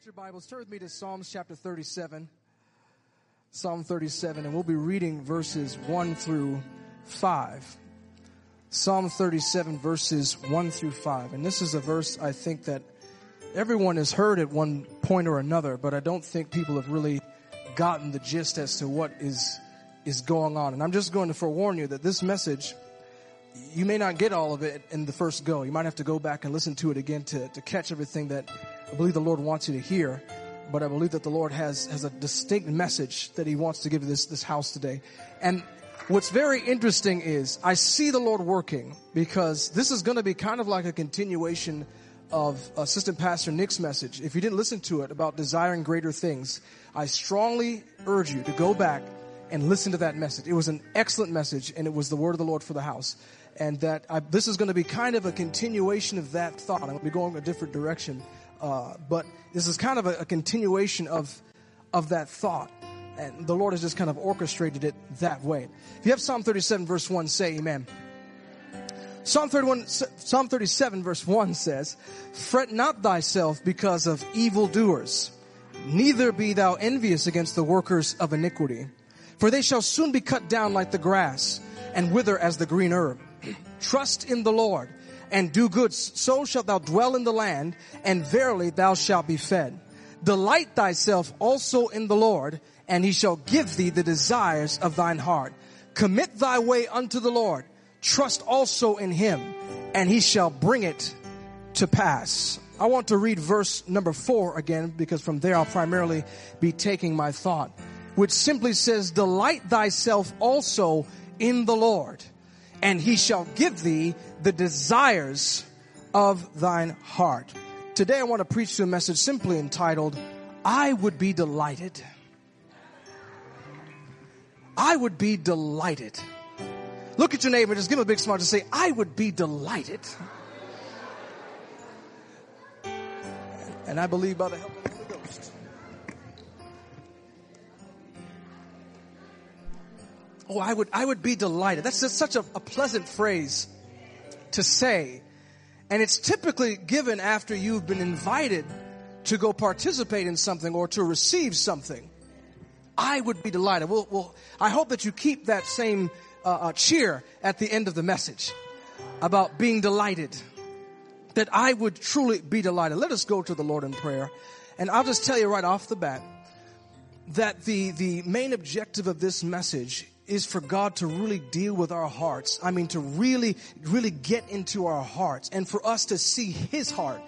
got your Bibles, turn with me to Psalms chapter 37. Psalm 37, and we'll be reading verses 1 through 5. Psalm 37, verses 1 through 5. And this is a verse I think that everyone has heard at one point or another, but I don't think people have really gotten the gist as to what is, is going on. And I'm just going to forewarn you that this message, you may not get all of it in the first go. You might have to go back and listen to it again to, to catch everything that I believe the Lord wants you to hear, but I believe that the Lord has, has a distinct message that he wants to give this, this house today. And what's very interesting is I see the Lord working because this is going to be kind of like a continuation of Assistant Pastor Nick's message. If you didn't listen to it about desiring greater things, I strongly urge you to go back and listen to that message. It was an excellent message and it was the word of the Lord for the house. And that I, this is going to be kind of a continuation of that thought. I'm going to be going a different direction. Uh, but this is kind of a, a, continuation of, of that thought. And the Lord has just kind of orchestrated it that way. If you have Psalm 37 verse 1, say amen. Psalm 31, Psalm 37 verse 1 says, Fret not thyself because of evildoers, neither be thou envious against the workers of iniquity. For they shall soon be cut down like the grass and wither as the green herb. Trust in the Lord and do good, so shalt thou dwell in the land, and verily thou shalt be fed. Delight thyself also in the Lord, and he shall give thee the desires of thine heart. Commit thy way unto the Lord. Trust also in him, and he shall bring it to pass. I want to read verse number four again, because from there I'll primarily be taking my thought, which simply says, delight thyself also in the Lord and he shall give thee the desires of thine heart. Today I want to preach to a message simply entitled, I would be delighted. I would be delighted. Look at your neighbor, just give him a big smile to say, I would be delighted. And I believe by the help Oh, I would, I would be delighted. That's just such a, a pleasant phrase to say. And it's typically given after you've been invited to go participate in something or to receive something. I would be delighted. Well, well I hope that you keep that same uh, uh, cheer at the end of the message about being delighted. That I would truly be delighted. Let us go to the Lord in prayer. And I'll just tell you right off the bat that the, the main objective of this message is for God to really deal with our hearts. I mean, to really, really get into our hearts and for us to see His heart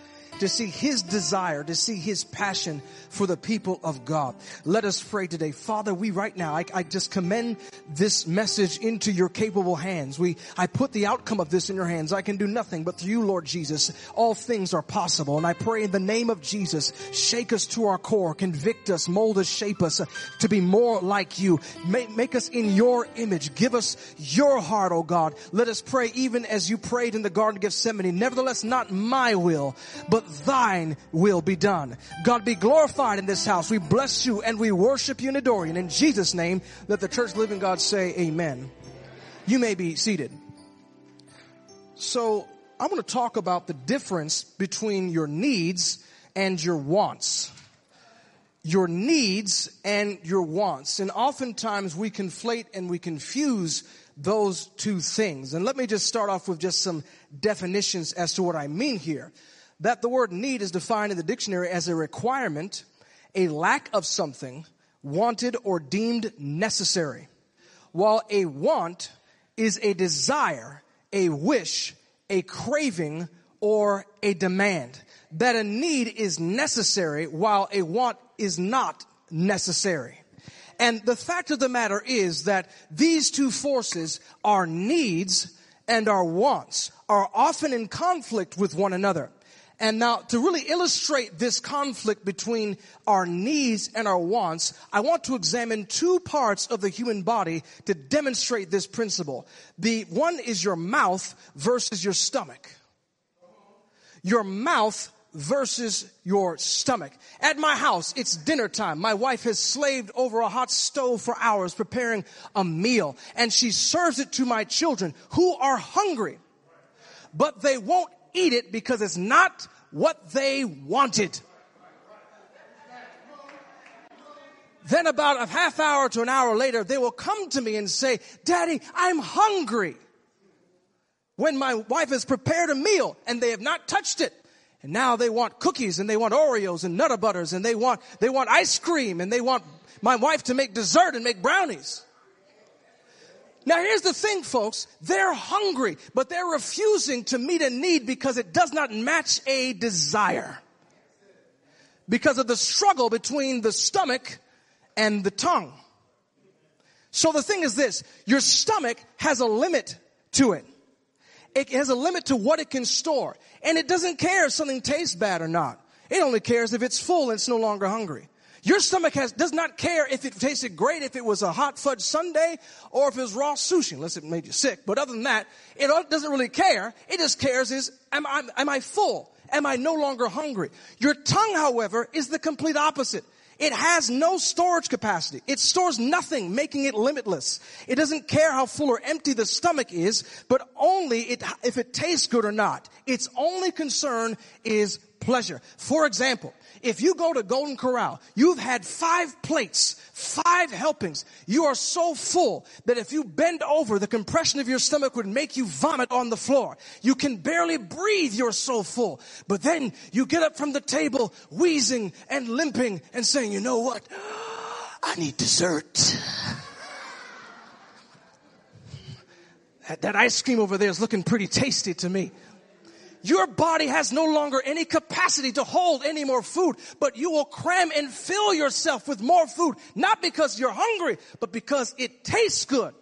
to see His desire, to see His passion for the people of God. Let us pray today. Father, we right now, I, I, just commend this message into your capable hands. We, I put the outcome of this in your hands. I can do nothing, but through you, Lord Jesus, all things are possible. And I pray in the name of Jesus, shake us to our core, convict us, mold us, shape us to be more like you. Make, make us in your image. Give us your heart, oh God. Let us pray even as you prayed in the Garden of Gethsemane. Nevertheless, not my will, but thine will be done. God be glorified in this house. We bless you and we worship you and adore you. And in Jesus' name, let the church living God say amen. You may be seated. So I'm going to talk about the difference between your needs and your wants. Your needs and your wants. And oftentimes we conflate and we confuse those two things. And let me just start off with just some definitions as to what I mean here that the word need is defined in the dictionary as a requirement, a lack of something, wanted or deemed necessary. While a want is a desire, a wish, a craving, or a demand. That a need is necessary while a want is not necessary. And the fact of the matter is that these two forces, our needs and our wants, are often in conflict with one another. And now to really illustrate this conflict between our needs and our wants, I want to examine two parts of the human body to demonstrate this principle. The one is your mouth versus your stomach. Your mouth versus your stomach. At my house, it's dinner time. My wife has slaved over a hot stove for hours preparing a meal and she serves it to my children who are hungry. But they won't eat it because it's not what they wanted. then about a half hour to an hour later, they will come to me and say, Daddy, I'm hungry. When my wife has prepared a meal and they have not touched it. And now they want cookies and they want Oreos and Nutter Butters and they want, they want ice cream and they want my wife to make dessert and make brownies. Now here's the thing, folks. They're hungry, but they're refusing to meet a need because it does not match a desire. Because of the struggle between the stomach and the tongue. So the thing is this, your stomach has a limit to it. It has a limit to what it can store. And it doesn't care if something tastes bad or not. It only cares if it's full and it's no longer hungry. Your stomach has, does not care if it tasted great, if it was a hot fudge sundae, or if it was raw sushi, unless it made you sick. But other than that, it doesn't really care. It just cares is, am I, am I full? Am I no longer hungry? Your tongue, however, is the complete opposite. It has no storage capacity. It stores nothing, making it limitless. It doesn't care how full or empty the stomach is, but only it, if it tastes good or not. Its only concern is pleasure. For example, if you go to Golden Corral, you've had five plates, five helpings. You are so full that if you bend over, the compression of your stomach would make you vomit on the floor. You can barely breathe. You're so full. But then you get up from the table wheezing and limping and saying, you know what? I need dessert. That, ice cream over there is looking pretty tasty to me. Your body has no longer any capacity to hold any more food, but you will cram and fill yourself with more food, not because you're hungry, but because it tastes good.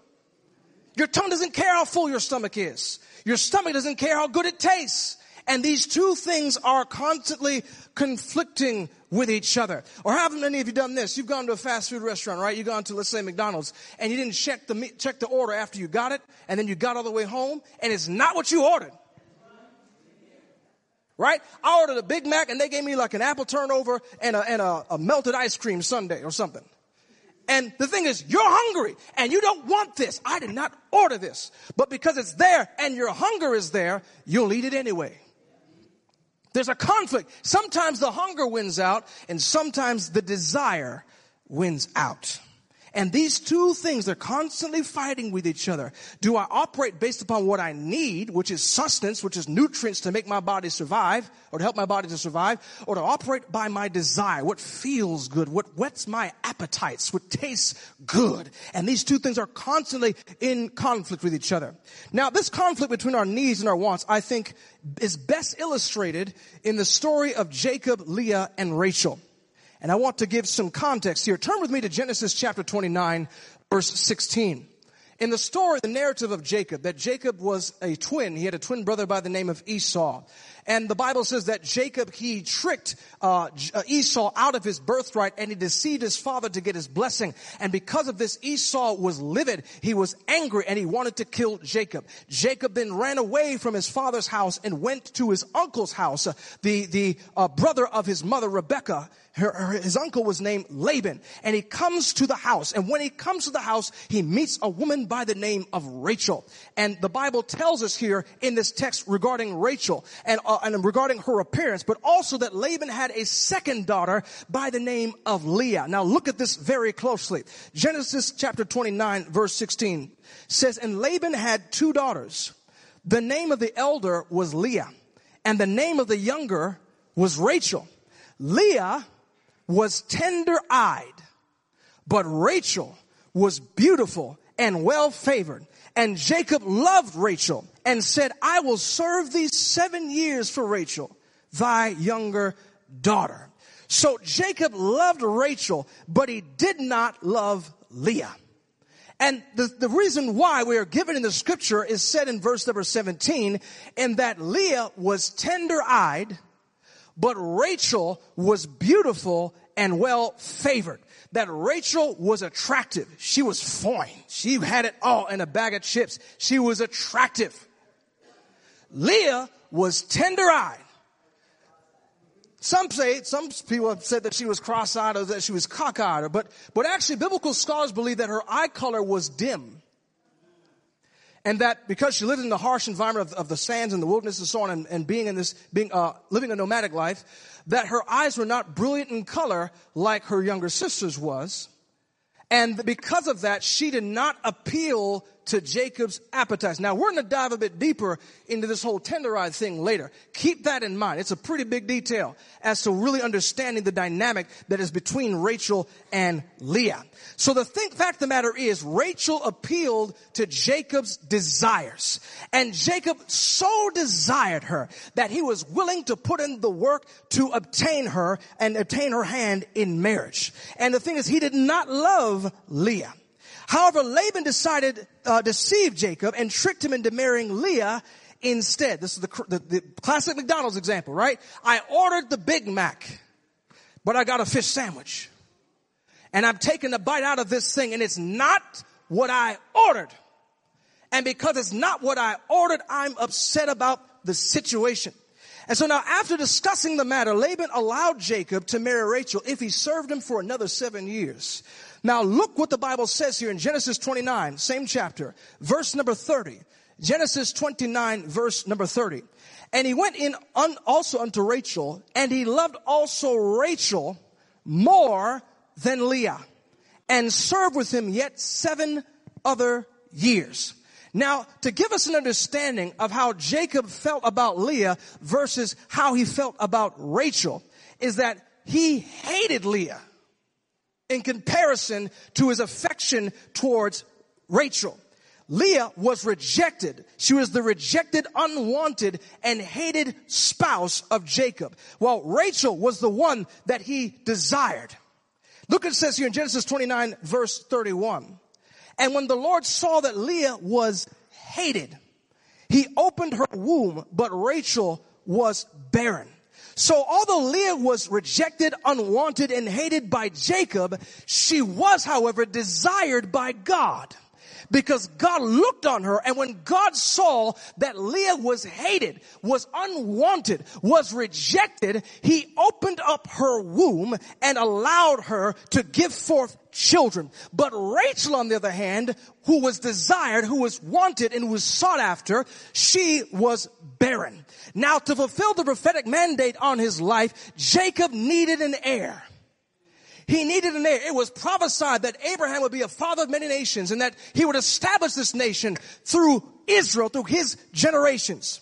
Your tongue doesn't care how full your stomach is. Your stomach doesn't care how good it tastes. And these two things are constantly conflicting with each other. Or haven't many of you done this? You've gone to a fast food restaurant, right? You've gone to, let's say, McDonald's, and you didn't check the, check the order after you got it, and then you got all the way home, and it's not what you ordered right? I ordered a Big Mac and they gave me like an apple turnover and a, and a, a melted ice cream sundae or something. And the thing is, you're hungry and you don't want this. I did not order this. But because it's there and your hunger is there, you'll eat it anyway. There's a conflict. Sometimes the hunger wins out and sometimes the desire wins out. And these two things, they're constantly fighting with each other. Do I operate based upon what I need, which is sustenance, which is nutrients to make my body survive, or to help my body to survive, or to operate by my desire, what feels good, what whets my appetites, what tastes good. And these two things are constantly in conflict with each other. Now, this conflict between our needs and our wants, I think, is best illustrated in the story of Jacob, Leah, and Rachel. And I want to give some context here. Turn with me to Genesis chapter 29, verse 16. In the story, the narrative of Jacob, that Jacob was a twin. He had a twin brother by the name of Esau. And the Bible says that Jacob, he tricked uh, uh, Esau out of his birthright and he deceived his father to get his blessing. And because of this, Esau was livid. He was angry and he wanted to kill Jacob. Jacob then ran away from his father's house and went to his uncle's house, uh, the, the uh, brother of his mother, Rebecca. Her, her, his uncle was named Laban and he comes to the house. And when he comes to the house he meets a woman by the name of Rachel. And the Bible tells us here in this text regarding Rachel and, uh, and regarding her appearance but also that Laban had a second daughter by the name of Leah. Now look at this very closely. Genesis chapter 29 verse 16 says and Laban had two daughters. The name of the elder was Leah and the name of the younger was Rachel. Leah was tender eyed, but Rachel was beautiful and well favored. And Jacob loved Rachel and said, I will serve thee seven years for Rachel, thy younger daughter. So Jacob loved Rachel, but he did not love Leah. And the, the reason why we are given in the scripture is said in verse number 17, in that Leah was tender eyed, but Rachel was beautiful and well favored. That Rachel was attractive. She was fine. She had it all in a bag of chips. She was attractive. Leah was tender eyed. Some say, some people have said that she was cross-eyed or that she was cockeyed, or but, but actually biblical scholars believe that her eye color was dim. And that because she lived in the harsh environment of, of the sands and the wilderness and so on, and, and being in this, being uh, living a nomadic life, that her eyes were not brilliant in color like her younger sister's was, and because of that, she did not appeal to Jacob's appetites. Now we're going to dive a bit deeper into this whole tender-eyed thing later. Keep that in mind. It's a pretty big detail as to really understanding the dynamic that is between Rachel and Leah. So the thing, fact of the matter is Rachel appealed to Jacob's desires and Jacob so desired her that he was willing to put in the work to obtain her and obtain her hand in marriage. And the thing is he did not love Leah. However, Laban decided, uh, deceive Jacob and tricked him into marrying Leah instead. This is the, the, the classic McDonald's example, right? I ordered the Big Mac, but I got a fish sandwich. And I'm taking a bite out of this thing and it's not what I ordered. And because it's not what I ordered, I'm upset about the situation. And so now after discussing the matter, Laban allowed Jacob to marry Rachel if he served him for another seven years. Now look what the Bible says here in Genesis 29, same chapter, verse number 30. Genesis 29, verse number 30. And he went in un, also unto Rachel, and he loved also Rachel more than Leah, and served with him yet seven other years. Now, to give us an understanding of how Jacob felt about Leah versus how he felt about Rachel, is that he hated Leah in comparison to his affection towards Rachel. Leah was rejected. She was the rejected, unwanted, and hated spouse of Jacob. While Rachel was the one that he desired. Look it says here in Genesis 29 verse 31. And when the Lord saw that Leah was hated, he opened her womb, but Rachel was barren. So although Leah was rejected, unwanted, and hated by Jacob, she was, however, desired by God because God looked on her and when God saw that Leah was hated, was unwanted, was rejected, he opened up her womb and allowed her to give forth children. But Rachel, on the other hand, who was desired, who was wanted, and was sought after, she was barren. Now to fulfill the prophetic mandate on his life, Jacob needed an heir. He needed an heir. It was prophesied that Abraham would be a father of many nations and that he would establish this nation through Israel, through his generations.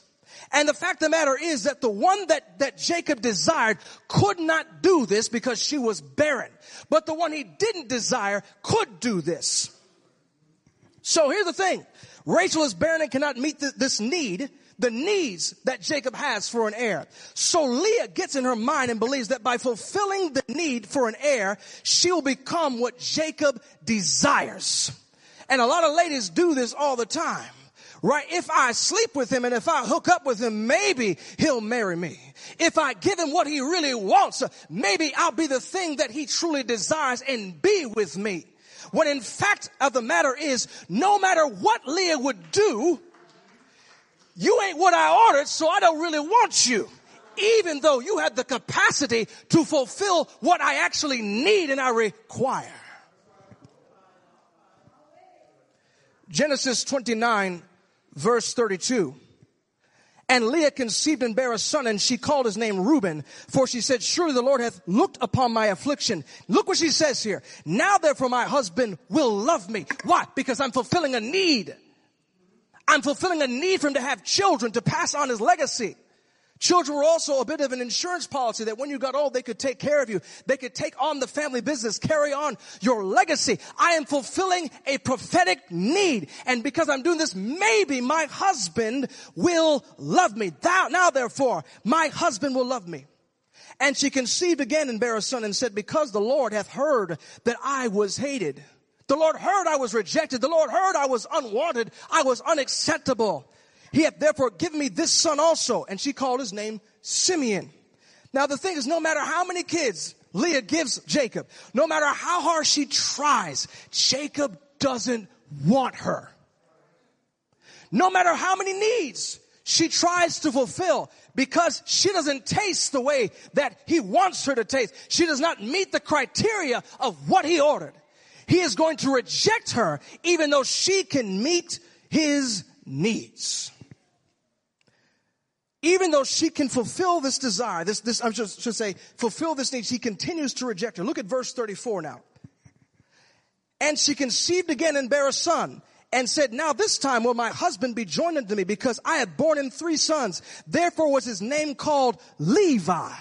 And the fact of the matter is that the one that, that Jacob desired could not do this because she was barren. But the one he didn't desire could do this. So here's the thing. Rachel is barren and cannot meet th- this need the needs that Jacob has for an heir. So Leah gets in her mind and believes that by fulfilling the need for an heir, she'll become what Jacob desires. And a lot of ladies do this all the time. Right? If I sleep with him and if I hook up with him, maybe he'll marry me. If I give him what he really wants, maybe I'll be the thing that he truly desires and be with me. When in fact of the matter is, no matter what Leah would do, you ain't what I ordered, so I don't really want you. Even though you had the capacity to fulfill what I actually need and I require. Genesis 29 verse 32. And Leah conceived and bare a son and she called his name Reuben, for she said, surely the Lord hath looked upon my affliction. Look what she says here. Now therefore my husband will love me. Why? Because I'm fulfilling a need. I'm fulfilling a need for him to have children to pass on his legacy. Children were also a bit of an insurance policy that when you got old, they could take care of you. They could take on the family business, carry on your legacy. I am fulfilling a prophetic need. And because I'm doing this, maybe my husband will love me. Now, now therefore, my husband will love me. And she conceived again and bare a son and said, because the Lord hath heard that I was hated the Lord heard I was rejected. The Lord heard I was unwanted. I was unacceptable. He hath therefore given me this son also. And she called his name Simeon. Now the thing is, no matter how many kids Leah gives Jacob, no matter how hard she tries, Jacob doesn't want her. No matter how many needs she tries to fulfill, because she doesn't taste the way that he wants her to taste. She does not meet the criteria of what he ordered. He is going to reject her even though she can meet his needs. Even though she can fulfill this desire, this, this, I should, say, fulfill this need, she continues to reject her. Look at verse 34 now. And she conceived again and bare a son and said, now this time will my husband be joined unto me because I had borne him three sons. Therefore was his name called Levi.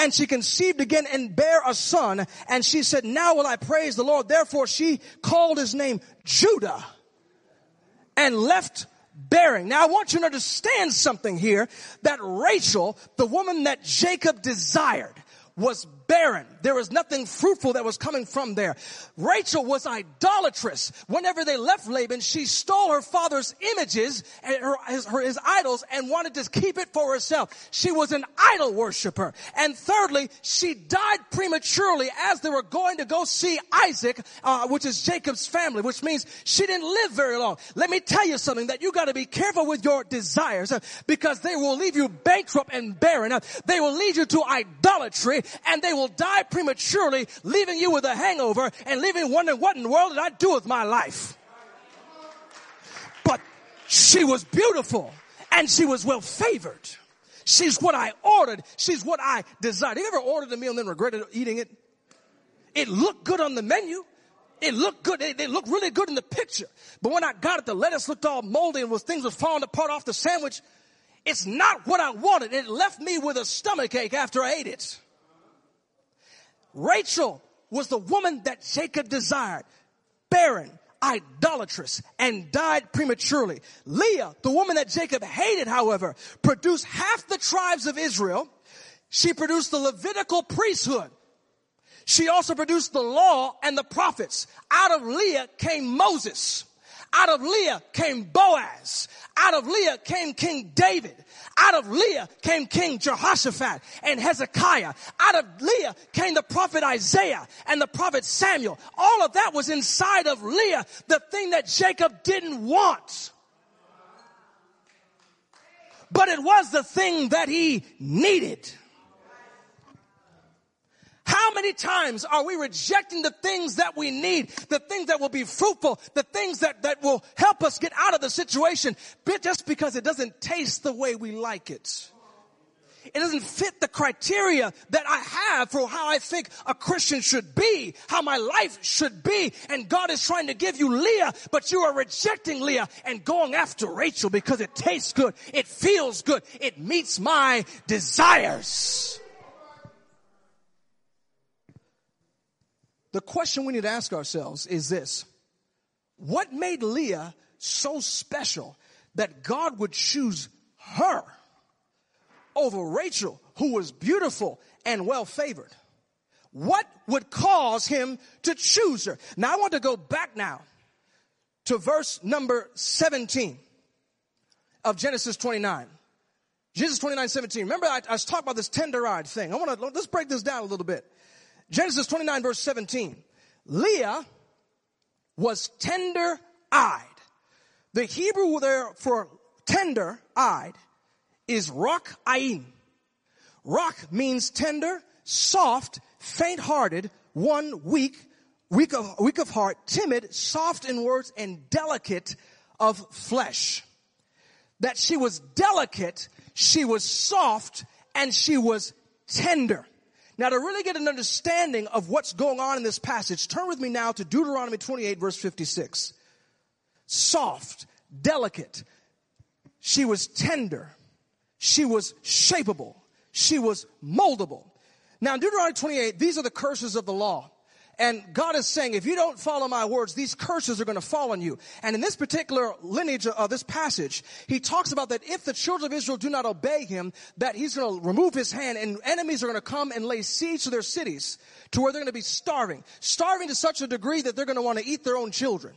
And she conceived again and bare a son. And she said, now will I praise the Lord. Therefore she called his name Judah and left bearing. Now I want you to understand something here that Rachel, the woman that Jacob desired, was barren. There was nothing fruitful that was coming from there. Rachel was idolatrous. Whenever they left Laban, she stole her father's images and her, his, her, his idols and wanted to keep it for herself. She was an idol worshiper. And thirdly, she died prematurely as they were going to go see Isaac, uh, which is Jacob's family, which means she didn't live very long. Let me tell you something that you got to be careful with your desires uh, because they will leave you bankrupt and barren. Uh, they will lead you to idolatry and they will will prematurely, leaving you with a hangover and leaving wondering what in the world did I do with my life? But she was beautiful and she was well favored. She's what I ordered. She's what I desired. Have you ever ordered a meal and then regretted eating it? It looked good on the menu. It looked good. It, looked really good in the picture. But when I got it, the lettuce looked all moldy and was things were falling apart off the sandwich. It's not what I wanted. It left me with a stomach ache after I ate it. Rachel was the woman that Jacob desired, barren, idolatrous, and died prematurely. Leah, the woman that Jacob hated, however, produced half the tribes of Israel. She produced the Levitical priesthood. She also produced the law and the prophets. Out of Leah came Moses. Out of Leah came Boaz. Out of Leah came King David. Out of Leah came King Jehoshaphat and Hezekiah. Out of Leah came the prophet Isaiah and the prophet Samuel. All of that was inside of Leah, the thing that Jacob didn't want. But it was the thing that he needed. Many times are we rejecting the things that we need, the things that will be fruitful, the things that, that will help us get out of the situation, just because it doesn't taste the way we like it? It doesn't fit the criteria that I have for how I think a Christian should be, how my life should be. And God is trying to give you Leah, but you are rejecting Leah and going after Rachel because it tastes good. It feels good. It meets my desires. The question we need to ask ourselves is this. What made Leah so special that God would choose her over Rachel, who was beautiful and well favored? What would cause him to choose her? Now I want to go back now to verse number 17 of Genesis 29. Genesis 29, 17. Remember I, I was talking about this tender-eyed thing. I want to, let's break this down a little bit. Genesis 29 verse 17. Leah was tender eyed. The Hebrew there for tender eyed is rock ayin. Rock means tender, soft, faint hearted, one weak, weak of, weak of heart, timid, soft in words, and delicate of flesh. That she was delicate, she was soft, and she was tender. Now to really get an understanding of what's going on in this passage, turn with me now to Deuteronomy 28 verse 56. Soft, delicate. She was tender. She was shapeable. She was moldable. Now in Deuteronomy 28, these are the curses of the law. And God is saying, if you don't follow my words, these curses are going to fall on you. And in this particular lineage of this passage, he talks about that if the children of Israel do not obey him, that he's going to remove his hand and enemies are going to come and lay siege to their cities to where they're going to be starving. Starving to such a degree that they're going to want to eat their own children.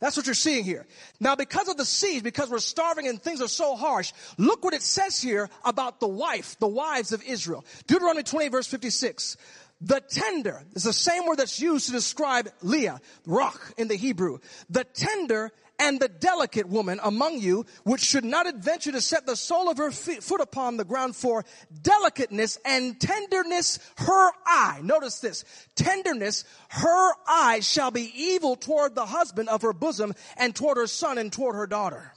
That's what you're seeing here. Now, because of the siege, because we're starving and things are so harsh, look what it says here about the wife, the wives of Israel. Deuteronomy 20 verse 56. The tender is the same word that's used to describe Leah, rock in the Hebrew. The tender and the delicate woman among you, which should not adventure to set the sole of her feet, foot upon the ground for delicateness and tenderness, her eye. Notice this. Tenderness, her eye shall be evil toward the husband of her bosom and toward her son and toward her daughter.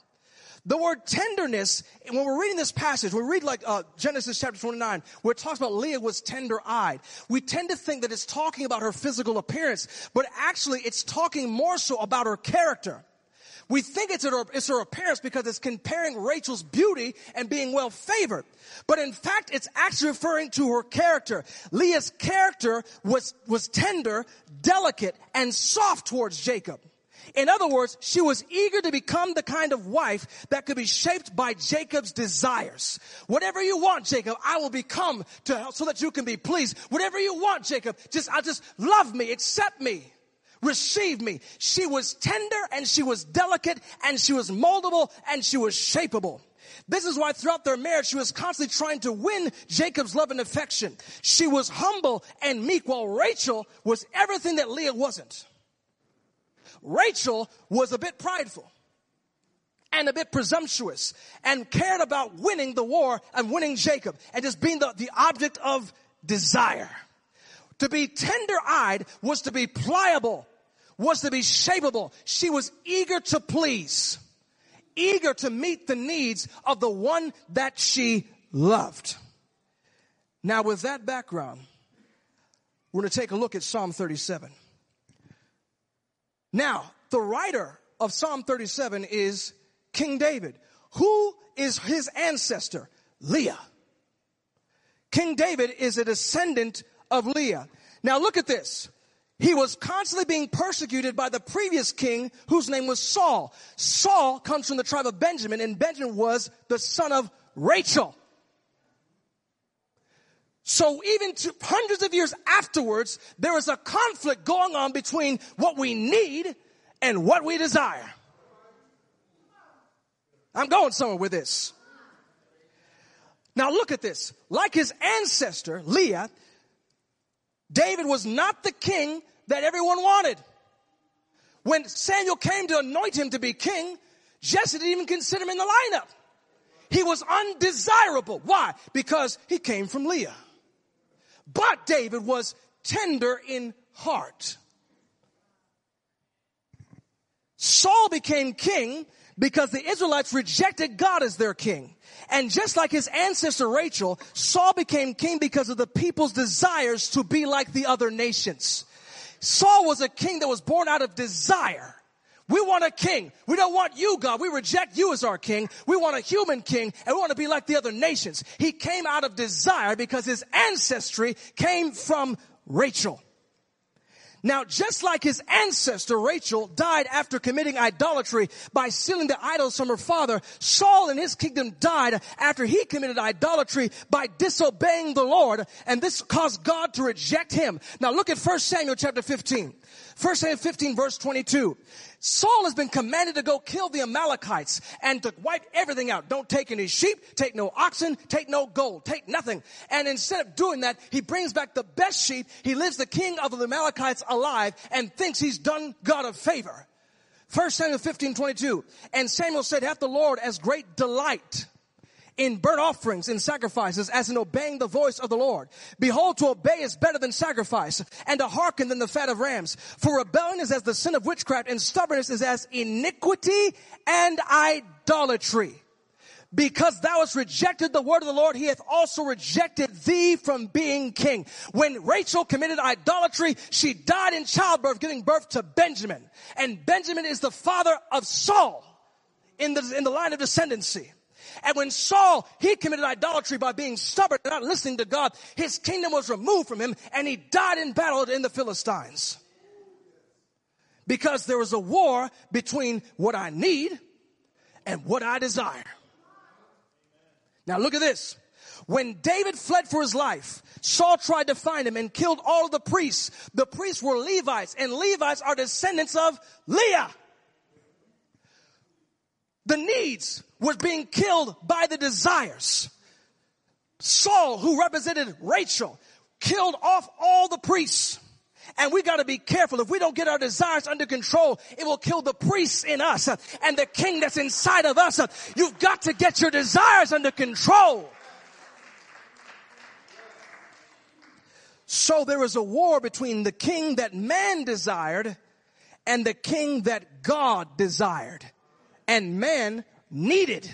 The word tenderness, when we're reading this passage, we read like uh, Genesis chapter 29, where it talks about Leah was tender-eyed. We tend to think that it's talking about her physical appearance, but actually it's talking more so about her character. We think it's her, it's her appearance because it's comparing Rachel's beauty and being well favored. But in fact, it's actually referring to her character. Leah's character was, was tender, delicate, and soft towards Jacob. In other words, she was eager to become the kind of wife that could be shaped by Jacob's desires. Whatever you want, Jacob, I will become to, so that you can be pleased. Whatever you want, Jacob, just, I just love me, accept me, receive me. She was tender and she was delicate and she was moldable and she was shapeable. This is why throughout their marriage, she was constantly trying to win Jacob's love and affection. She was humble and meek while Rachel was everything that Leah wasn't. Rachel was a bit prideful and a bit presumptuous and cared about winning the war and winning Jacob and just being the, the object of desire. To be tender-eyed was to be pliable, was to be shapeable. She was eager to please, eager to meet the needs of the one that she loved. Now with that background, we're going to take a look at Psalm 37. Now, the writer of Psalm 37 is King David. Who is his ancestor? Leah. King David is a descendant of Leah. Now look at this. He was constantly being persecuted by the previous king whose name was Saul. Saul comes from the tribe of Benjamin and Benjamin was the son of Rachel. So even hundreds of years afterwards, there is a conflict going on between what we need and what we desire. I'm going somewhere with this. Now look at this. Like his ancestor, Leah, David was not the king that everyone wanted. When Samuel came to anoint him to be king, Jesse didn't even consider him in the lineup. He was undesirable. Why? Because he came from Leah. But David was tender in heart. Saul became king because the Israelites rejected God as their king. And just like his ancestor Rachel, Saul became king because of the people's desires to be like the other nations. Saul was a king that was born out of desire. We want a king. We don't want you, God. We reject you as our king. We want a human king and we want to be like the other nations. He came out of desire because his ancestry came from Rachel. Now, just like his ancestor Rachel died after committing idolatry by stealing the idols from her father, Saul in his kingdom died after he committed idolatry by disobeying the Lord, and this caused God to reject him. Now look at 1 Samuel chapter 15. 1 Samuel 15 verse 22. Saul has been commanded to go kill the Amalekites and to wipe everything out. Don't take any sheep, take no oxen, take no gold, take nothing. And instead of doing that, he brings back the best sheep. He lives the king of the Amalekites alive and thinks he's done God a favor. 1 Samuel 15, 22. And Samuel said, hath the Lord as great delight in burnt offerings and sacrifices as in obeying the voice of the Lord. Behold, to obey is better than sacrifice and to hearken than the fat of rams. For rebellion is as the sin of witchcraft and stubbornness is as iniquity and idolatry. Because thou hast rejected the word of the Lord, he hath also rejected thee from being king. When Rachel committed idolatry, she died in childbirth, giving birth to Benjamin. And Benjamin is the father of Saul in the, in the line of descendancy. And when Saul, he committed idolatry by being stubborn and not listening to God, his kingdom was removed from him and he died in battle in the Philistines. Because there was a war between what I need and what I desire. Now look at this. When David fled for his life, Saul tried to find him and killed all the priests. The priests were Levites and Levites are descendants of Leah. The needs was being killed by the desires. Saul, who represented Rachel, killed off all the priests And we gotta be careful. If we don't get our desires under control, it will kill the priests in us uh, and the king that's inside of us. Uh, you've got to get your desires under control. So there was a war between the king that man desired and the king that God desired and man needed.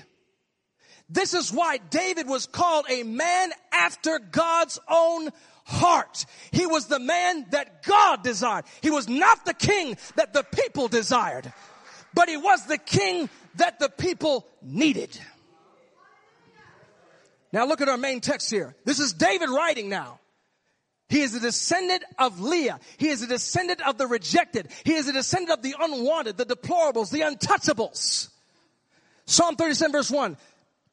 This is why David was called a man after God's own heart. He was the man that God desired. He was not the king that the people desired, but he was the king that the people needed. Now look at our main text here. This is David writing now. He is a descendant of Leah. He is a descendant of the rejected. He is a descendant of the unwanted, the deplorables, the untouchables. Psalm 37 verse 1.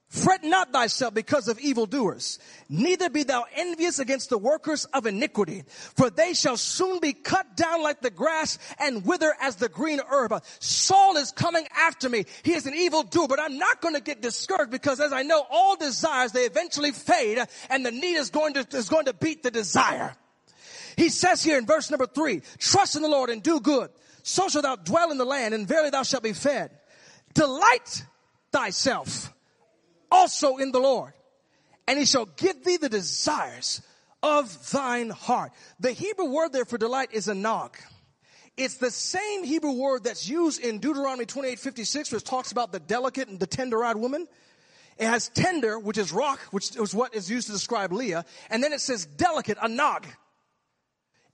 Fret not thyself because of evildoers, neither be thou envious against the workers of iniquity, for they shall soon be cut down like the grass and wither as the green herb. Saul is coming after me. He is an evildoer, but I'm not going to get discouraged because as I know all desires, they eventually fade and the need is going to, is going to beat the desire. He says here in verse number three, trust in the Lord and do good. So shalt thou dwell in the land and verily thou shalt be fed. Delight thyself also in the Lord, and he shall give thee the desires of thine heart. The Hebrew word there for delight is anag. It's the same Hebrew word that's used in Deuteronomy 28, 56, which talks about the delicate and the tender-eyed woman. It has tender, which is rock, which is what is used to describe Leah. And then it says delicate, anag.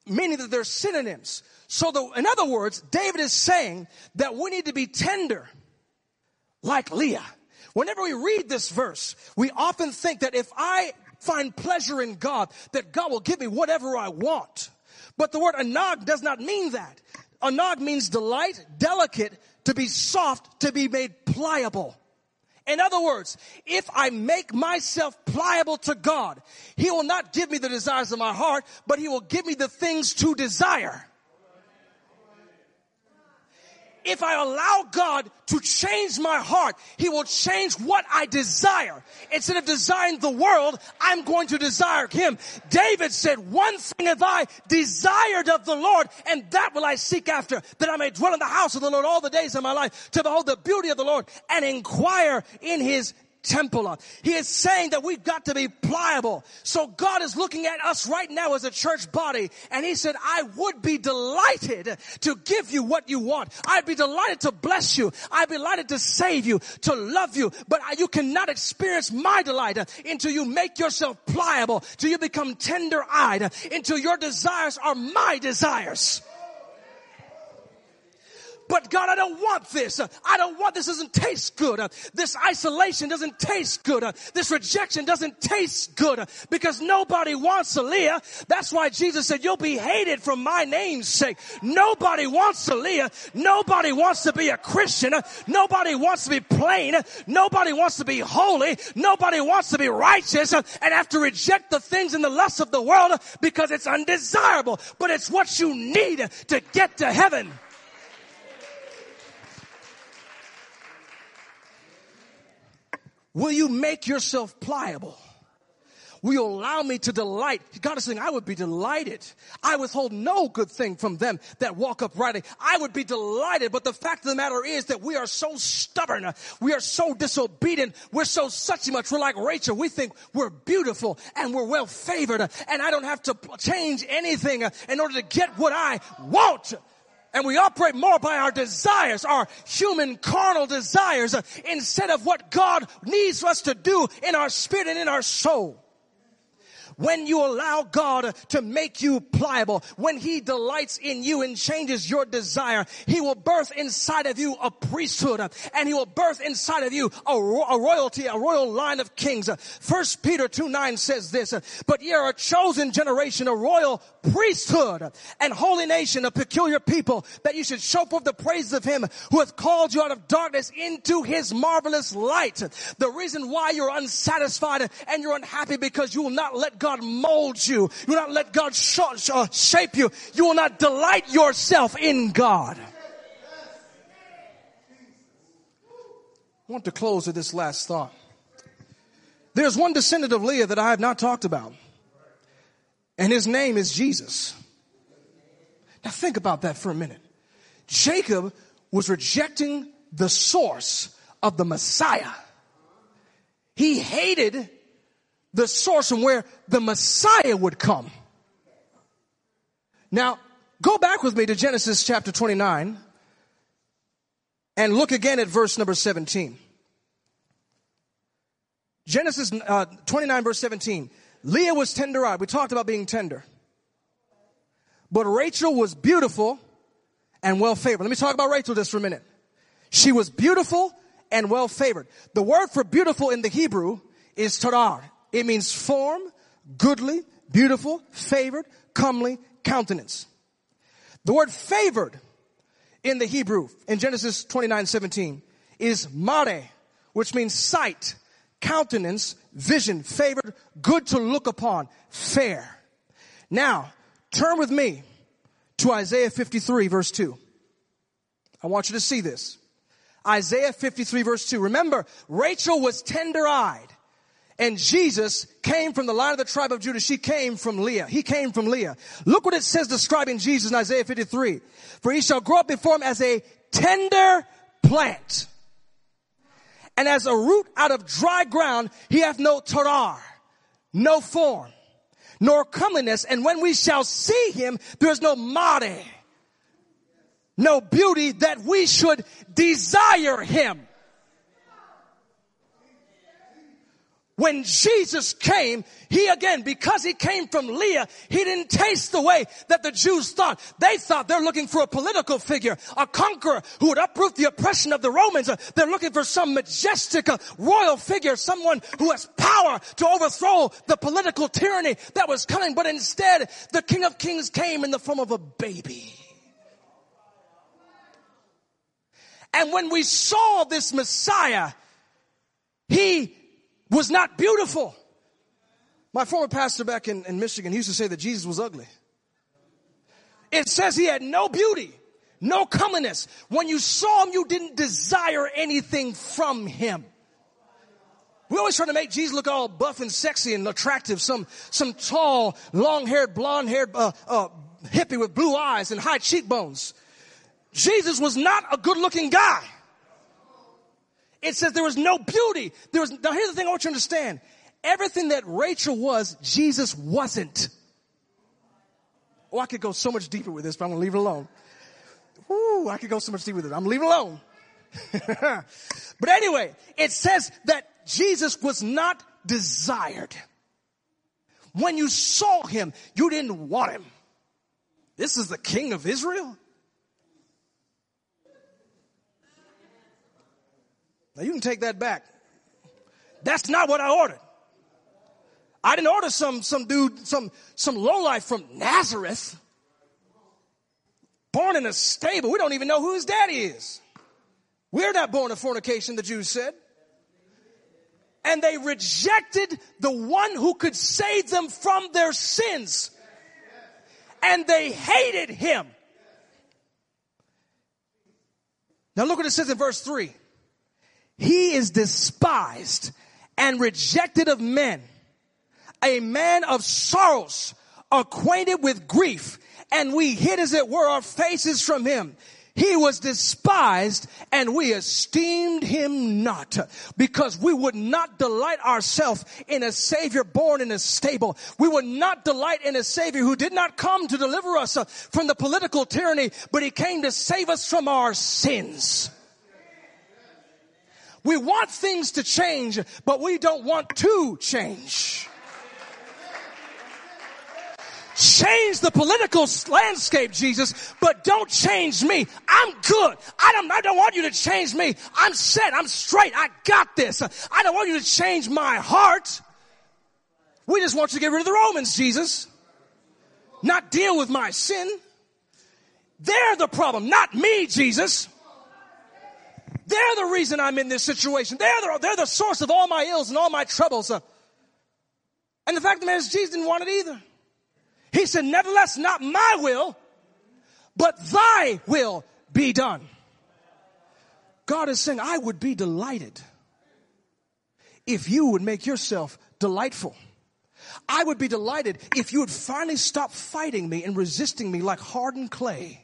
Meaning that they're synonyms. So the, in other words, David is saying that we need to be tender like Leah. Whenever we read this verse, we often think that if I find pleasure in God, that God will give me whatever I want. But the word anag does not mean that. Anag means delight, delicate, to be soft, to be made pliable. In other words, if I make myself pliable to God, He will not give me the desires of my heart, but He will give me the things to desire if I allow God to change my heart, He will change what I desire. Instead of desiring the world, I'm going to desire Him. David said, one thing have I desired of the Lord, and that will I seek after, that I may dwell in the house of the Lord all the days of my life, to behold the beauty of the Lord and inquire in His temple. He is saying that we've got to be pliable. So God is looking at us right now as a church body and he said, I would be delighted to give you what you want. I'd be delighted to bless you. I'd be delighted to save you, to love you, but you cannot experience my delight until you make yourself pliable, till you become tender eyed, until your desires are my desires. But God, I don't want this. I don't want this. Doesn't taste good. This isolation doesn't taste good. This rejection doesn't taste good because nobody wants a Leah. That's why Jesus said, you'll be hated for my name's sake. Nobody wants a Leah. Nobody wants to be a Christian. Nobody wants to be plain. Nobody wants to be holy. Nobody wants to be righteous and have to reject the things and the lusts of the world because it's undesirable. But it's what you need to get to heaven. Will you make yourself pliable? Will you allow me to delight? God is saying, I would be delighted. I withhold no good thing from them that walk uprightly. I would be delighted. But the fact of the matter is that we are so stubborn. We are so disobedient. We're so such much. We're like Rachel. We think we're beautiful and we're well favored and I don't have to change anything in order to get what I want and we operate more by our desires, our human carnal desires, instead of what God needs us to do in our spirit and in our soul when you allow God to make you pliable, when He delights in you and changes your desire, He will birth inside of you a priesthood and He will birth inside of you a, a royalty, a royal line of kings. First Peter 2 9 says this, but ye are a chosen generation, a royal priesthood and holy nation, a peculiar people that you should show forth the praises of Him who hath called you out of darkness into His marvelous light. The reason why you're unsatisfied and you're unhappy because you will not let God mold you. You will not let God sh- uh, shape you. You will not delight yourself in God. I want to close with this last thought. There's one descendant of Leah that I have not talked about. And his name is Jesus. Now think about that for a minute. Jacob was rejecting the source of the Messiah. He hated the source from where the Messiah would come. Now, go back with me to Genesis chapter 29 and look again at verse number 17. Genesis uh, 29 verse 17. Leah was tender-eyed. We talked about being tender. But Rachel was beautiful and well favored. Let me talk about Rachel just for a minute. She was beautiful and well favored. The word for beautiful in the Hebrew is tarar. It means form, goodly, beautiful, favored, comely, countenance. The word favored in the Hebrew in Genesis 29, 17 is mare, which means sight, countenance, vision, favored, good to look upon, fair. Now, turn with me to Isaiah 53 verse 2. I want you to see this. Isaiah 53 verse 2. Remember, Rachel was tender-eyed. And Jesus came from the line of the tribe of Judah. She came from Leah. He came from Leah. Look what it says describing Jesus in Isaiah 53. For he shall grow up before him as a tender plant. And as a root out of dry ground, he hath no tarar, no form, nor comeliness. And when we shall see him, there is no mare, no beauty that we should desire him. When Jesus came, he again, because he came from Leah, he didn't taste the way that the Jews thought. They thought they're looking for a political figure, a conqueror who would uproot the oppression of the Romans. They're looking for some majestic uh, royal figure, someone who has power to overthrow the political tyranny that was coming. But instead, the King of Kings came in the form of a baby. And when we saw this Messiah, he was not beautiful. My former pastor back in, in Michigan, he used to say that Jesus was ugly. It says he had no beauty, no comeliness. When you saw him, you didn't desire anything from him. We always try to make Jesus look all buff and sexy and attractive. Some, some tall, long-haired, blonde-haired, uh, uh, hippie with blue eyes and high cheekbones. Jesus was not a good-looking guy. It says there was no beauty. There was, now here's the thing I want you to understand. Everything that Rachel was, Jesus wasn't. Oh, I could go so much deeper with this, but I'm gonna leave it alone. Ooh, I could go so much deeper with it. I'm leaving it alone. but anyway, it says that Jesus was not desired. When you saw him, you didn't want him. This is the king of Israel. Now you can take that back. That's not what I ordered. I didn't order some, some dude, some, some lowlife from Nazareth. Born in a stable. We don't even know who his daddy is. We're not born of fornication, the Jews said. And they rejected the one who could save them from their sins. And they hated him. Now look what it says in verse 3. He is despised and rejected of men, a man of sorrows, acquainted with grief, and we hid as it were our faces from him. He was despised and we esteemed him not because we would not delight ourselves in a savior born in a stable. We would not delight in a savior who did not come to deliver us from the political tyranny, but he came to save us from our sins. We want things to change, but we don't want to change. Change the political landscape, Jesus, but don't change me. I'm good. I don't, I don't want you to change me. I'm set. I'm straight. I got this. I don't want you to change my heart. We just want you to get rid of the Romans, Jesus. Not deal with my sin. They're the problem, not me, Jesus. They're the reason I'm in this situation. They're the, they're the source of all my ills and all my troubles. And the fact of the matter is, Jesus didn't want it either. He said, nevertheless, not my will, but thy will be done. God is saying, I would be delighted if you would make yourself delightful. I would be delighted if you would finally stop fighting me and resisting me like hardened clay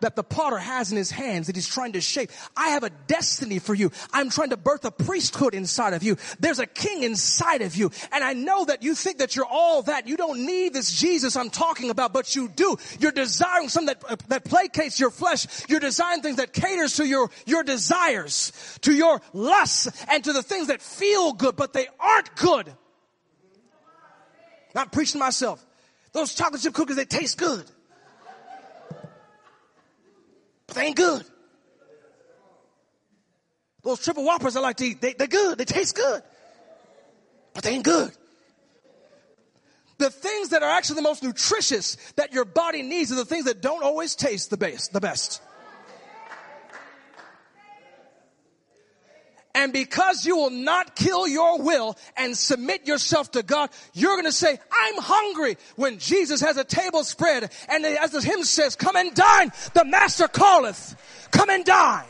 that the potter has in his hands that he's trying to shape. I have a destiny for you. I'm trying to birth a priesthood inside of you. There's a king inside of you. And I know that you think that you're all that. You don't need this Jesus I'm talking about, but you do. You're desiring something that, uh, that placates your flesh. You're desiring things that caters to your, your desires, to your lusts, and to the things that feel good, but they aren't good. Not preaching myself. Those chocolate chip cookies, they taste good but they ain't good. Those triple whoppers I like to eat, they, they're good. They taste good, but they ain't good. The things that are actually the most nutritious that your body needs are the things that don't always taste the best. The best. And because you will not kill your will and submit yourself to God, you're going to say, I'm hungry when Jesus has a table spread and as the hymn says, come and dine. The master calleth. Come and dine.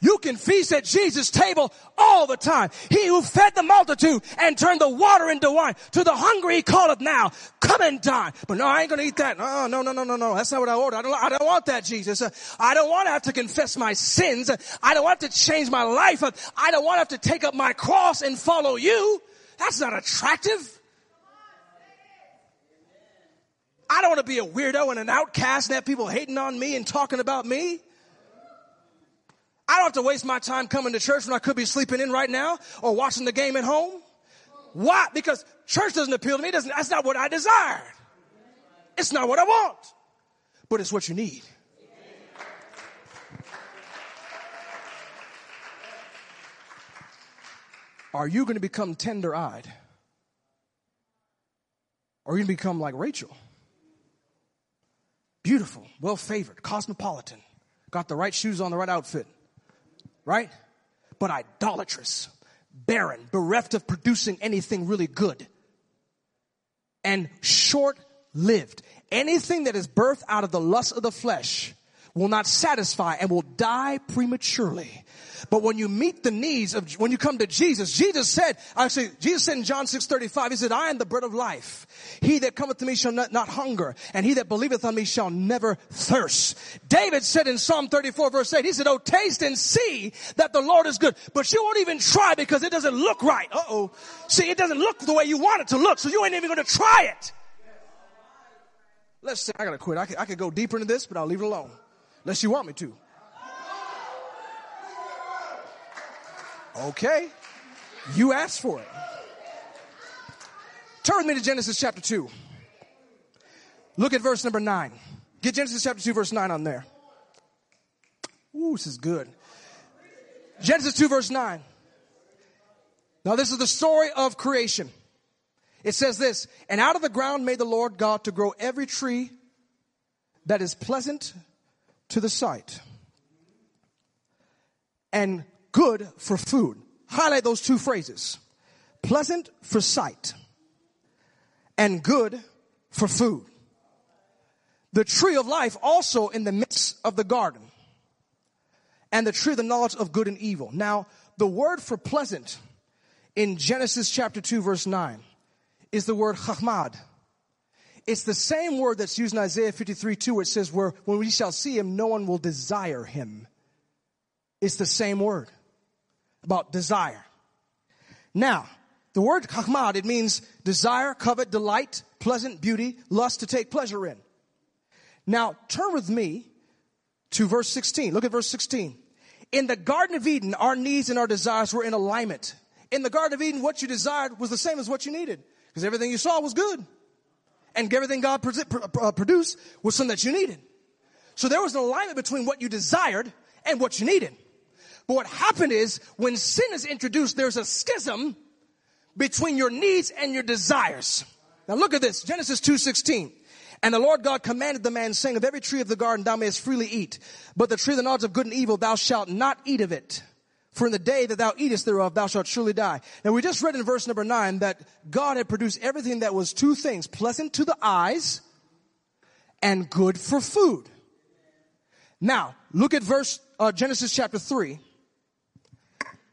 You can feast at Jesus' table all the time. He who fed the multitude and turned the water into wine. To the hungry he calleth now, come and dine. But no, I ain't gonna eat that. No, no, no, no, no, no. That's not what I ordered. I don't, I don't want that, Jesus. I don't want to have to confess my sins. I don't want to change my life. I don't want to have to take up my cross and follow you. That's not attractive. I don't want to be a weirdo and an outcast and have people hating on me and talking about me. I don't have to waste my time coming to church when I could be sleeping in right now or watching the game at home. Why? Because church doesn't appeal to me. Doesn't, that's not what I desired. It's not what I want, but it's what you need. Are you going to become tender eyed? Or are you going to become like Rachel? Beautiful, well favored, cosmopolitan, got the right shoes on, the right outfit right? But idolatrous, barren, bereft of producing anything really good, and short lived. Anything that is birthed out of the lust of the flesh will not satisfy and will die prematurely. But when you meet the needs of, when you come to Jesus, Jesus said, actually, Jesus said in John 6 35, He said, I am the bread of life. He that cometh to me shall not, not hunger, and he that believeth on me shall never thirst. David said in Psalm 34 verse 8, he said, Oh, taste and see that the Lord is good. But you won't even try because it doesn't look right. Uh oh. See, it doesn't look the way you want it to look, so you ain't even gonna try it. Let's say, I gotta quit. I could, I could go deeper into this, but I'll leave it alone. Unless you want me to. Okay. You asked for it. Turn with me to Genesis chapter 2. Look at verse number 9. Get Genesis chapter 2, verse 9 on there. Ooh, this is good. Genesis 2, verse 9. Now, this is the story of creation. It says this And out of the ground made the Lord God to grow every tree that is pleasant to the sight and good for food. Highlight those two phrases. Pleasant for sight and good for food. The tree of life also in the midst of the garden and the tree of the knowledge of good and evil. Now, the word for pleasant in Genesis chapter 2 verse 9 is the word chachmad. It's the same word that's used in Isaiah 53 2 where it says where when we shall see him, no one will desire him. It's the same word about desire. Now, the word chachmad, it means desire, covet, delight, pleasant, beauty, lust to take pleasure in. Now, turn with me to verse 16. Look at verse 16. In the Garden of Eden, our needs and our desires were in alignment. In the Garden of Eden, what you desired was the same as what you needed. Because everything you saw was good. And everything God uh, produced was something that you needed. So there was an alignment between what you desired and what you needed. But what happened is when sin is introduced, there's a schism between your needs and your desires. Now look at this, Genesis 2:16. And the Lord God commanded the man saying, of every tree of the garden thou mayest freely eat, but the tree of the knowledge of good and evil thou shalt not eat of it. For in the day that thou eatest thereof, thou shalt surely die. Now we just read in verse number nine that God had produced everything that was two things, pleasant to the eyes and good for food. Now, look at verse, uh, Genesis chapter three.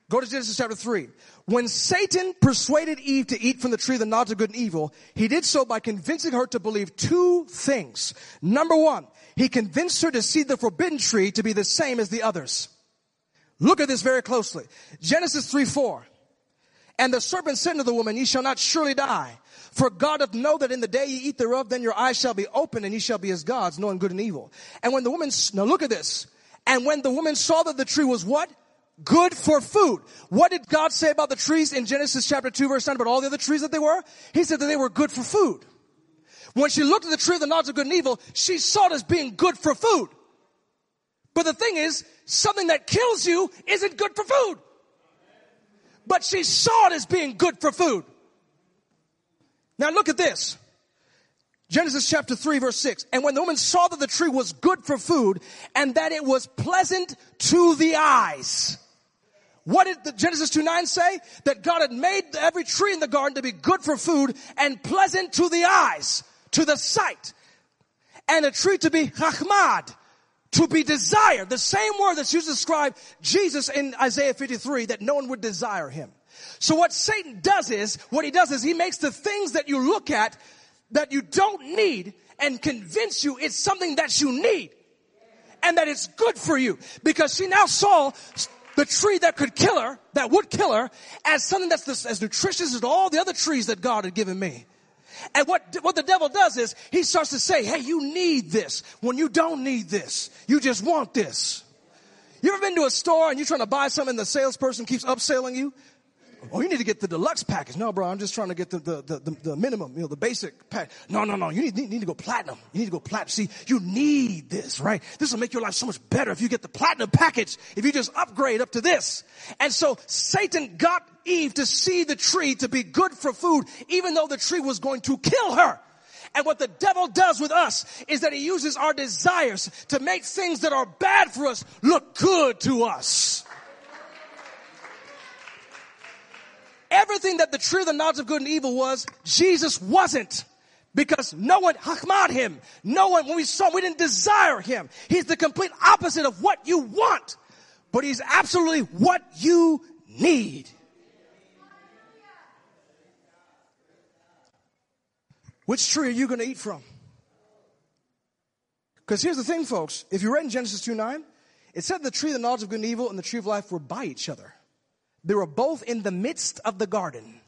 Go to Genesis chapter 3. When Satan persuaded Eve to eat from the tree of the knowledge of good and evil, he did so by convincing her to believe two things. Number one, he convinced her to see the forbidden tree to be the same as the others. Look at this very closely. Genesis 3 4. And the serpent said to the woman, Ye shall not surely die. For God doth know that in the day ye eat thereof, then your eyes shall be opened, and ye shall be as gods, knowing good and evil. And when the woman, now look at this. And when the woman saw that the tree was what? Good for food. What did God say about the trees in Genesis chapter 2 verse 9 about all the other trees that they were? He said that they were good for food. When she looked at the tree of the knowledge of good and evil, she saw it as being good for food. But the thing is, something that kills you isn't good for food. But she saw it as being good for food. Now look at this. Genesis chapter 3 verse 6. And when the woman saw that the tree was good for food and that it was pleasant to the eyes. What did the Genesis 2 9 say? That God had made every tree in the garden to be good for food and pleasant to the eyes, to the sight. And a tree to be chachmad, to be desired. The same word that's used to describe Jesus in Isaiah 53, that no one would desire him. So what Satan does is, what he does is he makes the things that you look at that you don't need and convince you it's something that you need and that it's good for you because she now saw the tree that could kill her, that would kill her, as something that's this, as nutritious as all the other trees that God had given me. And what, what the devil does is he starts to say, hey, you need this when you don't need this. You just want this. You ever been to a store and you're trying to buy something and the salesperson keeps upselling you? Oh, you need to get the deluxe package. No, bro, I'm just trying to get the, the, the, the, minimum, you know, the basic pack. No, no, no. You need, need, need to go platinum. You need to go platinum. See, you need this, right? This will make your life so much better if you get the platinum package, if you just upgrade up to this. And so Satan got Eve to see the tree to be good for food, even though the tree was going to kill her. And what the devil does with us is that he uses our desires to make things that are bad for us look good to us. Everything that the tree of the knowledge of good and evil was, Jesus wasn't. Because no one hakmad him. No one, when we saw, him, we didn't desire him. He's the complete opposite of what you want. But he's absolutely what you need. Which tree are you going to eat from? Because here's the thing, folks. If you read in Genesis 2 9, it said the tree of the knowledge of good and evil and the tree of life were by each other. They were both in the midst of the garden.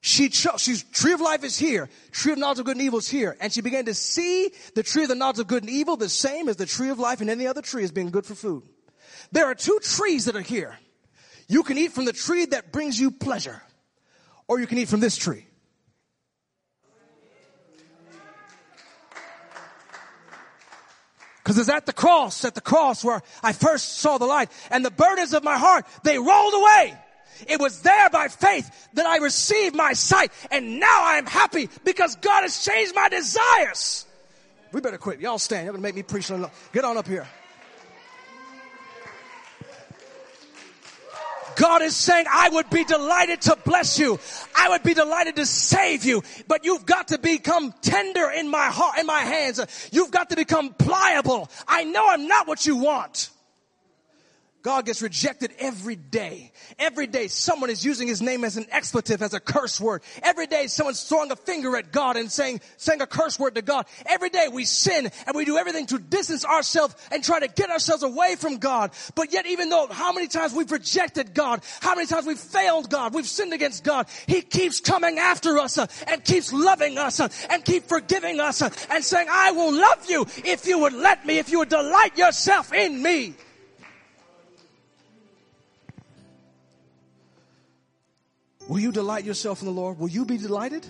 She chose, she's, tree of life is here. Tree of knowledge of good and evil is here. And she began to see the tree of the knowledge of good and evil the same as the tree of life and any other tree as being good for food. There are two trees that are here. You can eat from the tree that brings you pleasure, or you can eat from this tree. Because it's at the cross, at the cross where I first saw the light and the burdens of my heart, they rolled away. It was there by faith that I received my sight and now I am happy because God has changed my desires. We better quit. Y'all stand. You're going to make me preach. Get on up here. God is saying, I would be delighted to bless you. I would be delighted to save you, but you've got to become tender in my heart, in my hands. You've got to become pliable. I know I'm not what you want. God gets rejected every day. Every day someone is using his name as an expletive, as a curse word. Every day someone's throwing a finger at God and saying, saying a curse word to God. Every day we sin and we do everything to distance ourselves and try to get ourselves away from God. But yet even though how many times we've rejected God, how many times we've failed God, we've sinned against God, He keeps coming after us uh, and keeps loving us uh, and keep forgiving us uh, and saying, I will love you if you would let me, if you would delight yourself in me. Will you delight yourself in the Lord? Will you be delighted?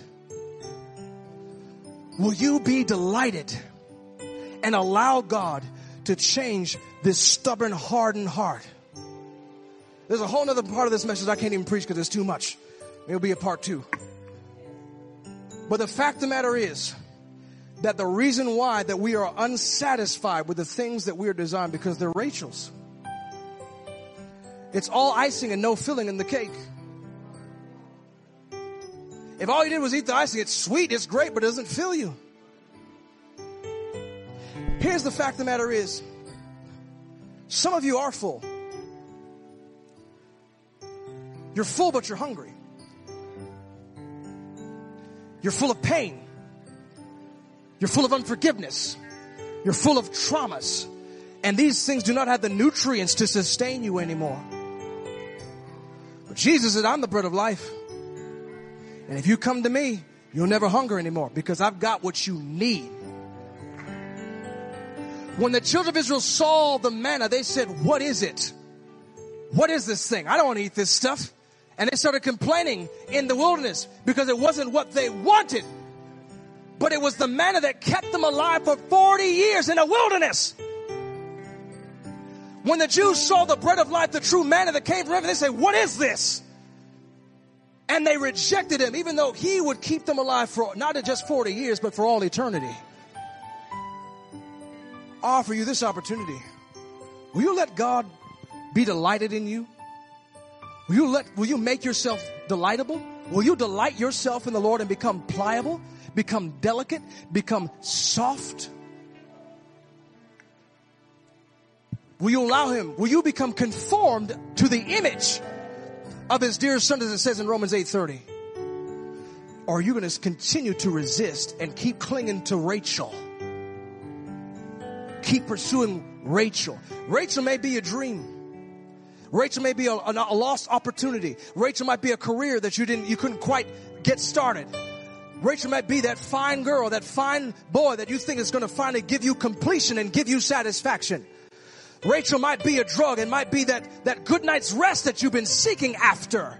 Will you be delighted and allow God to change this stubborn, hardened heart? There's a whole other part of this message I can't even preach because it's too much. It'll be a part two. But the fact of the matter is that the reason why that we are unsatisfied with the things that we are designed because they're Rachel's. It's all icing and no filling in the cake. If all you did was eat the icing, it's sweet, it's great, but it doesn't fill you. Here's the fact of the matter is, some of you are full. You're full, but you're hungry. You're full of pain. You're full of unforgiveness. You're full of traumas. And these things do not have the nutrients to sustain you anymore. But Jesus said, I'm the bread of life. And if you come to me, you'll never hunger anymore because I've got what you need. When the children of Israel saw the manna, they said, what is it? What is this thing? I don't want to eat this stuff. And they started complaining in the wilderness because it wasn't what they wanted. But it was the manna that kept them alive for 40 years in a wilderness. When the Jews saw the bread of life, the true manna that came from heaven, they said, what is this? And they rejected him, even though he would keep them alive for not just 40 years, but for all eternity. offer you this opportunity. Will you let God be delighted in you? Will you let, will you make yourself delightable? Will you delight yourself in the Lord and become pliable, become delicate, become soft? Will you allow him? Will you become conformed to the image of his dear son as it says in Romans 8:30? Or are you going to continue to resist and keep clinging to Rachel? Keep pursuing Rachel. Rachel may be a dream. Rachel may be a, a, a lost opportunity. Rachel might be a career that you didn't, you couldn't quite get started. Rachel might be that fine girl, that fine boy that you think is going to finally give you completion and give you satisfaction. Rachel might be a drug and might be that, that good night's rest that you've been seeking after.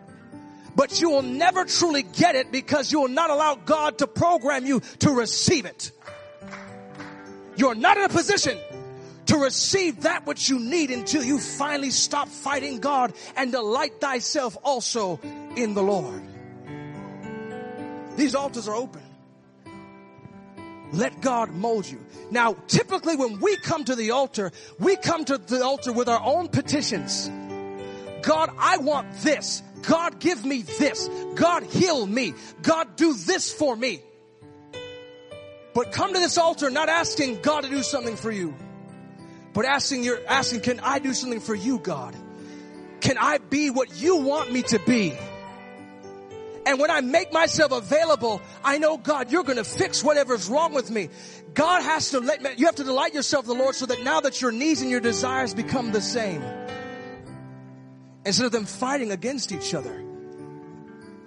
But you will never truly get it because you will not allow God to program you to receive it. You're not in a position to receive that which you need until you finally stop fighting God and delight thyself also in the Lord. These altars are open. Let God mold you. Now, typically when we come to the altar, we come to the altar with our own petitions. God, I want this. God, give me this. God, heal me. God, do this for me. But come to this altar not asking God to do something for you. But asking you're asking, can I do something for you, God? Can I be what you want me to be? And when I make myself available, I know God, you're going to fix whatever's wrong with me. God has to let me, you have to delight yourself in the Lord so that now that your needs and your desires become the same. Instead of them fighting against each other.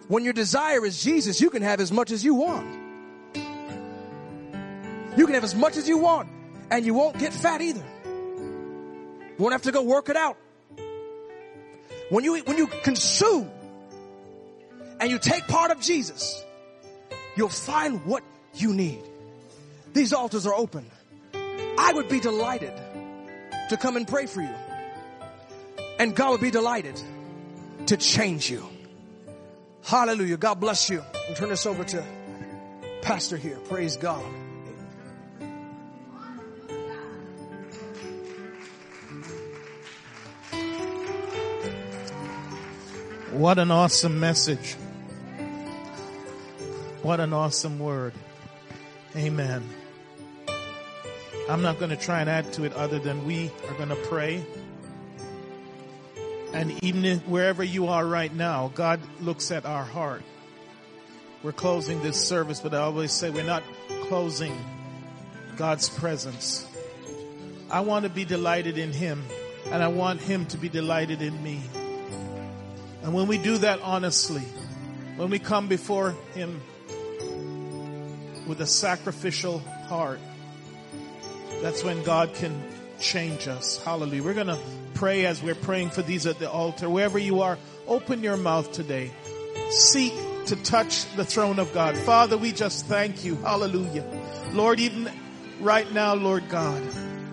When your desire is Jesus, you can have as much as you want. You can have as much as you want and you won't get fat either. You won't have to go work it out. When you, when you consume and you take part of Jesus, you'll find what you need. These altars are open. I would be delighted to come and pray for you. And God would be delighted to change you. Hallelujah. God bless you. And turn this over to Pastor here. Praise God. What an awesome message. What an awesome word. Amen. I'm not going to try and add to it other than we are going to pray. And even if, wherever you are right now, God looks at our heart. We're closing this service, but I always say we're not closing God's presence. I want to be delighted in Him, and I want Him to be delighted in me. And when we do that honestly, when we come before Him with a sacrificial heart, that's when God can change us. Hallelujah. We're going to pray as we're praying for these at the altar. Wherever you are, open your mouth today. Seek to touch the throne of God. Father, we just thank you. Hallelujah. Lord, even right now, Lord God,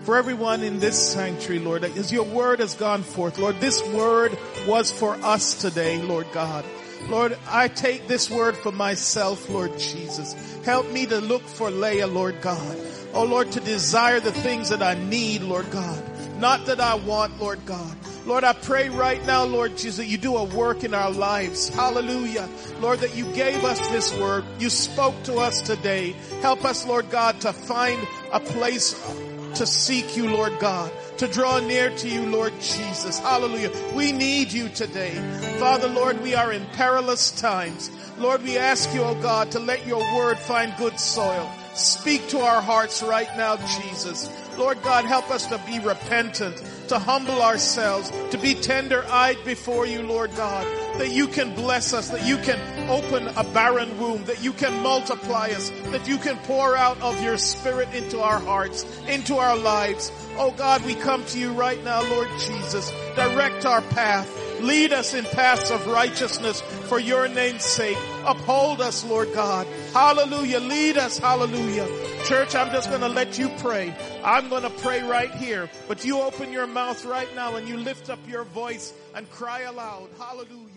for everyone in this sanctuary, Lord, as your word has gone forth, Lord, this word was for us today, Lord God. Lord, I take this word for myself, Lord Jesus. Help me to look for Leah, Lord God. Oh Lord, to desire the things that I need, Lord God. Not that I want, Lord God. Lord, I pray right now, Lord Jesus, that you do a work in our lives. Hallelujah. Lord, that you gave us this word. You spoke to us today. Help us, Lord God, to find a place to seek you, Lord God, to draw near to you, Lord Jesus. Hallelujah. We need you today. Father, Lord, we are in perilous times. Lord, we ask you, oh God, to let your word find good soil. Speak to our hearts right now, Jesus. Lord God, help us to be repentant, to humble ourselves, to be tender-eyed before you, Lord God, that you can bless us, that you can open a barren womb, that you can multiply us, that you can pour out of your spirit into our hearts, into our lives. Oh God, we come to you right now, Lord Jesus. Direct our path. Lead us in paths of righteousness for your name's sake. Uphold us, Lord God. Hallelujah. Lead us. Hallelujah. Church, I'm just going to let you pray. I'm going to pray right here, but you open your mouth right now and you lift up your voice and cry aloud. Hallelujah.